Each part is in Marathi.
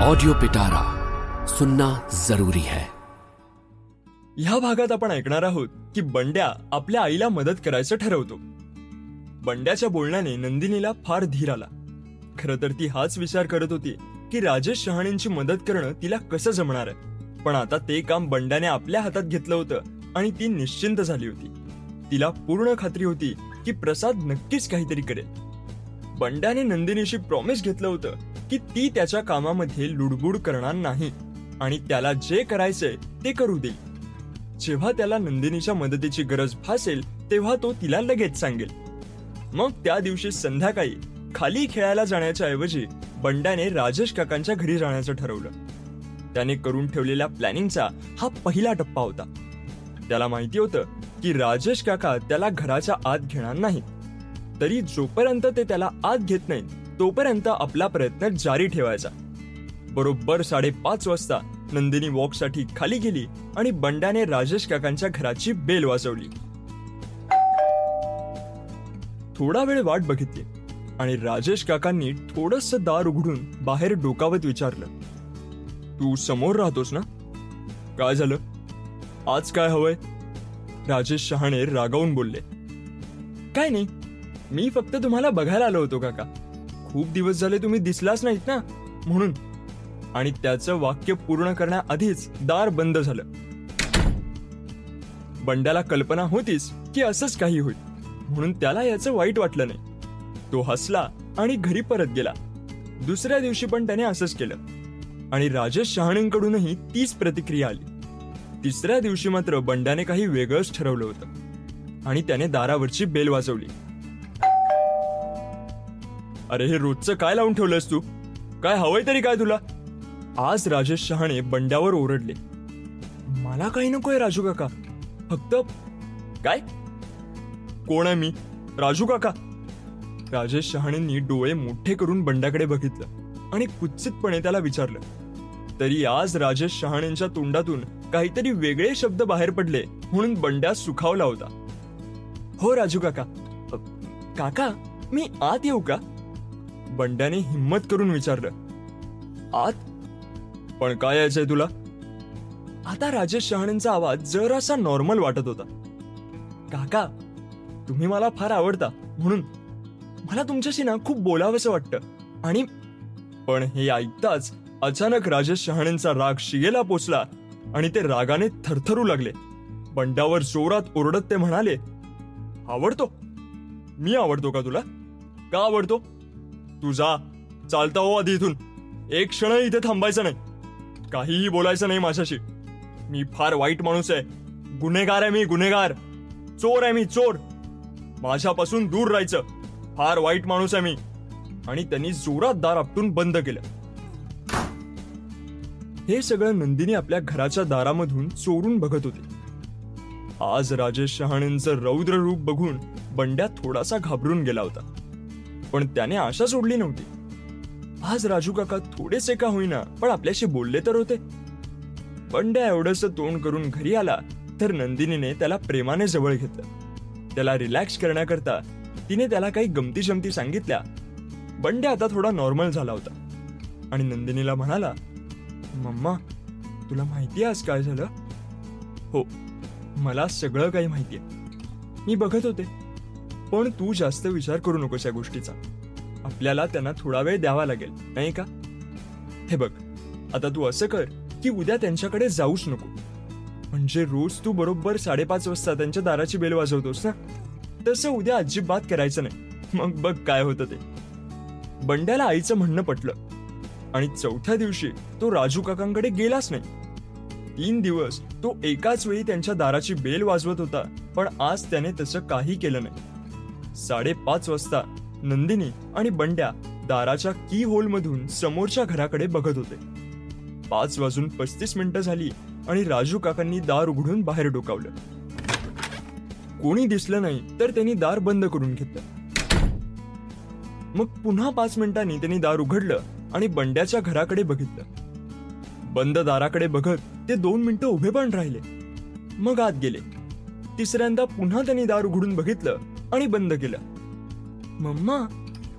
ऑडिओ पिटारा सुनना जरूरी है। ह्या भागात आपण ऐकणार आहोत की बंड्या आपल्या आईला मदत करायचं ठरवतो. बंड्याच्या बोलण्याने नंदिनीला फार धीर आला. खर तर ती हाच विचार करत होती की राजेश शहाणेंची मदत करणं तिला कसं जमणार आहे. पण आता ते काम बंड्याने आपल्या हातात घेतलं होतं आणि ती निश्चिंत झाली होती. तिला पूर्ण खात्री होती की प्रसाद नक्कीच काहीतरी करेल. बंड्याने नंदिनीशी प्रॉमिस घेतलं होतं की ती त्याच्या कामामध्ये लुडबुड करणार नाही आणि त्याला जे करायचंय ते करू देईल. जेव्हा त्याला नंदिनीच्या मदतीची गरज भासेल तेव्हा तो तिला लगेच सांगेल. मग त्या दिवशी संध्याकाळी खाली खेळायला जाण्याच्या ऐवजी बंड्याने राजेश काकांच्या घरी जाण्याचं ठरवलं. त्याने करून ठेवलेल्या प्लॅनिंगचा हा पहिला टप्पा होता. त्याला माहिती होतं की राजेश काका त्याला घराच्या आत घेणार नाहीत तरी जोपर्यंत ते त्याला आत घेत नाहीत तोपर्यंत आपला प्रयत्न जारी ठेवायचा. बरोबर साडेपाच वाजता नंदिनी वॉकसाठी खाली गेली आणि बंड्याने राजेश काकांच्या घराची बेल वाजवली. थोडा वेळ वाट बघितली आणि राजेश काकांनी थोडस दार उघडून बाहेर डोकावत विचारलं. तू समोर राहतोस ना? काय झालं? आज काय हवंय? राजेश शहाणे रागावून बोलले. काय नाही. मी फक्त तुम्हाला बघायला आलो होतो काका. खूप दिवस झाले तुम्ही दिसलाच नाहीत ना? म्हणून. आणि त्याचं वाक्य पूर्ण करण्याआधीच दार बंद झालं. बंड्याला कल्पना होतीच की असंच काही होईल. म्हणून त्याला याचं वाईट वाटलं नाही. तो हसला आणि घरी परत गेला. दुसऱ्या दिवशी पण त्याने असंच केलं. आणि राजेश शहाणेंकडूनही तीच प्रतिक्रिया आली. तिसऱ्या दिवशी मात्र बंड्याने काही वेगळंच ठरवलं होतं. आणि त्याने दारावरची बेल वाजवली. अरे हे रोजचं काय लावून ठेवलंस तू? काय हवंय तरी काय तुला? आज राजेश शहाणे बंड्यावर ओरडले. मला काही नकोय राजू काका. फक्त काय? कोण आहे मी? राजू काका. राजेश शहाणेंनी डोळे मोठे करून बंड्याकडे बघितलं आणि कुत्सितपणे त्याला विचारलं. तरी आज राजेश शहाणेंच्या तोंडातून काहीतरी वेगळे शब्द बाहेर पडले म्हणून बंड्या सुखावला होता. हो राजू काका. काका मी आत येऊ का? बंड्याने हिम्मत करून विचारलं. आत. पण काय यायचंय तुला? आता राजेश शहाणेंचा आवाज जरासा नॉर्मल वाटत होता. काका तुम्ही मला फार आवडता म्हणून मला तुमच्याशी ना खूप बोलावंसं वाटतं. आणि पण हे ऐकताच अचानक राजेश शहाणेंचा राग शिगेला पोचला आणि ते रागाने थरथरू लागले. बंडावर जोरात ओरडत ते म्हणाले आवडतो? मी आवडतो का तुला? का आवडतो? तू जा चालता हो आधी इथून. एक क्षण इथे थांबायचं नाही. काहीही बोलायचं नाही माझ्याशी. मी फार वाईट माणूस आहे. गुन्हेगार आहे मी गुन्हेगार. चोर आहे मी चोर. माझ्यापासून दूर राहायचं. फार वाईट माणूस आहे मी. आणि त्यांनी जोरात दार आपटून बंद केलं. हे सगळं नंदिनी आपल्या घराच्या दारामधून चोरून बघत होती. आज राजेश शहाणेंचं रौद्र रूप बघून बंड्या थोडासा घाबरून गेला होता. पण त्याने आशा सोडली नव्हती. आज राजू काका थोडेसे का होईना पण आपल्याशी बोलले तर होते. बंड्या एवढंसं तोंड करून घरी आला तर नंदिनीने त्याला प्रेमाने जवळ घेतलं. त्याला रिलॅक्स करण्याकरता तिने त्याला काही गमती जमती सांगितल्या. बंड्या आता थोडा नॉर्मल झाला होता. आणि नंदिनीला म्हणाला मम्मा तुला माहिती आज काय झालं? हो मला सगळं काही माहिती आहे. मी बघत होते. पण तू जास्त विचार करू नकोस या गोष्टीचा. आपल्याला त्यांना थोडा वेळ द्यावा लागेल नाही का? हे बघ आता तू असं कर की उद्या त्यांच्याकडे जाऊच नको. म्हणजे रोज तू बरोबर साडेपाच वाजता त्यांच्या दाराची बेल वाजवतोस ना? तसं उद्या अजिबात करायचं नाही. मग बघ काय होतं ते. बंड्याला आईचं म्हणणं पटलं. आणि चौथ्या दिवशी तो राजू काकांकडे गेलाच नाही. तीन दिवस तो एकाच वेळी त्यांच्या दाराची बेल वाजवत होता पण आज त्याने तसं काही केलं नाही. साडेपाच वाजता नंदिनी आणि बंड्या दाराच्या की होल मधून समोरच्या घराकडे बघत होते. पाच वाजून पस्तीस मिनिटं झाली आणि राजू काकांनी दार उघडून बाहेर डोकावलं. कोणी दिसलं नाही तर त्यांनी दार बंद करून घेतलं. मग पुन्हा पाच मिनिटांनी त्यांनी दार उघडलं आणि बंड्याच्या घराकडे बघितलं. बंद दाराकडे बघत ते दोन मिनिटं उभे पण राहिले. मग आत गेले. तिसऱ्यांदा पुन्हा त्यांनी दार उघडून बघितलं आणि बंद केलं. मम्मा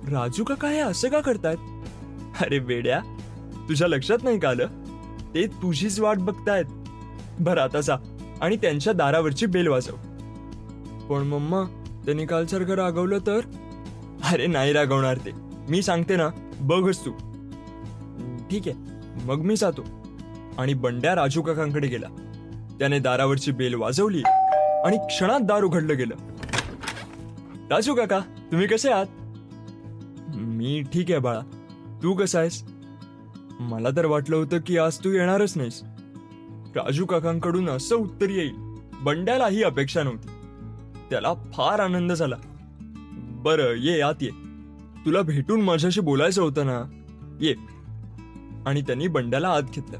राजू काका हे असं का करतायत? अरे वेड्या तुझ्या लक्षात नाही का आलं? ते तुझीच वाट बघतायत. बरं आता जा आणि त्यांच्या दारावरची बेल वाजव. पण मम्मा त्यांनी कालसारखं रागवलं तर? अरे नाही रागवणार ते. मी सांगते ना बघच तू. ठीक आहे मग मी जातो. आणि बंड्या राजू काकांकडे गेला. त्याने दारावरची बेल वाजवली आणि क्षणात दार उघडलं गेलं. राजू काका तुम्ही कसे आहात? मी ठीक आहे बाळा. तू कसा आहेस? मला तर वाटलं होतं की आज तू येणारच नाहीस. राजू काकांकडून असं उत्तर येईल. बंड्याला ही अपेक्षा नव्हती. त्याला फार आनंद झाला. बरं ये आत ये. तुला भेटून माझ्याशी बोलायचं होतं ना? ये. आणि त्यांनी बंड्याला आत घेतलं.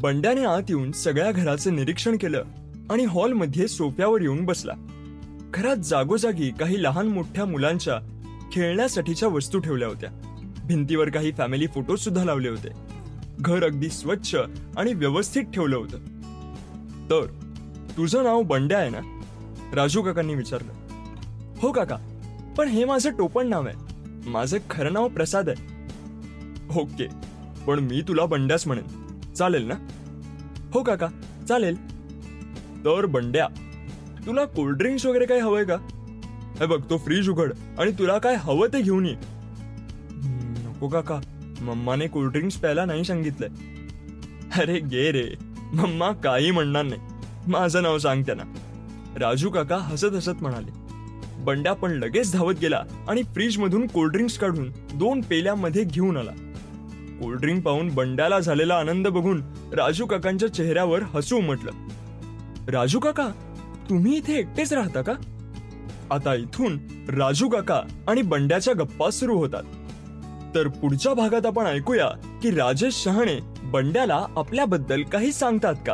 बंड्याने आत येऊन सगळ्या घराचं निरीक्षण केलं आणि हॉलमध्ये सोफ्यावर येऊन बसला. घरात जागोजागी काही लहान मोठ्या मुलांच्या खेळण्यासाठीच्या वस्तू ठेवल्या होत्या. भिंतीवर काही फॅमिली फोटो सुद्धा लावले होते. घर अगदी स्वच्छ आणि व्यवस्थित ठेवलं होतं. तर तुझं नाव बंड्या आहे ना? राजू काकांनी विचारलं. हो काका पण हे माझं टोपण नाव आहे. माझं खरं नाव प्रसाद आहे. ओके पण मी तुला बंड्याच म्हणेन. चालेल ना? हो काका चालेल. तर बंड्या तुला कोल्ड्रिंक्स वगैरे काही हवंय का? हे बघ तो फ्रीज उघड आणि तुला काय हवं ते घेऊन ये. नको काका मम्माने कोल्ड्रिंक्स प्यायला नाही सांगितलंय. अरे गे रे मम्मा काही म्हणणार नाही. माझं नाव सांग त्यांना. राजू काका हसत हसत म्हणाले. बंड्या पण लगेच धावत गेला आणि फ्रीज मधून कोल्ड्रिंक्स काढून दोन पेल्यामध्ये घेऊन आला. कोल्ड्रिंक पाहून बंड्याला झालेला आनंद बघून राजू काकांच्या चेहऱ्यावर हसू उमटलं. राजू काका तुम्ही इथे एकटेच राहता का? आता इथून राजू काका आणि बंड्याच्या गप्पा सुरू होतात. तर पुढच्या भागात आपण ऐकूया की राजेश शहाणे बंड्याला आपल्याबद्दल काही सांगतात का?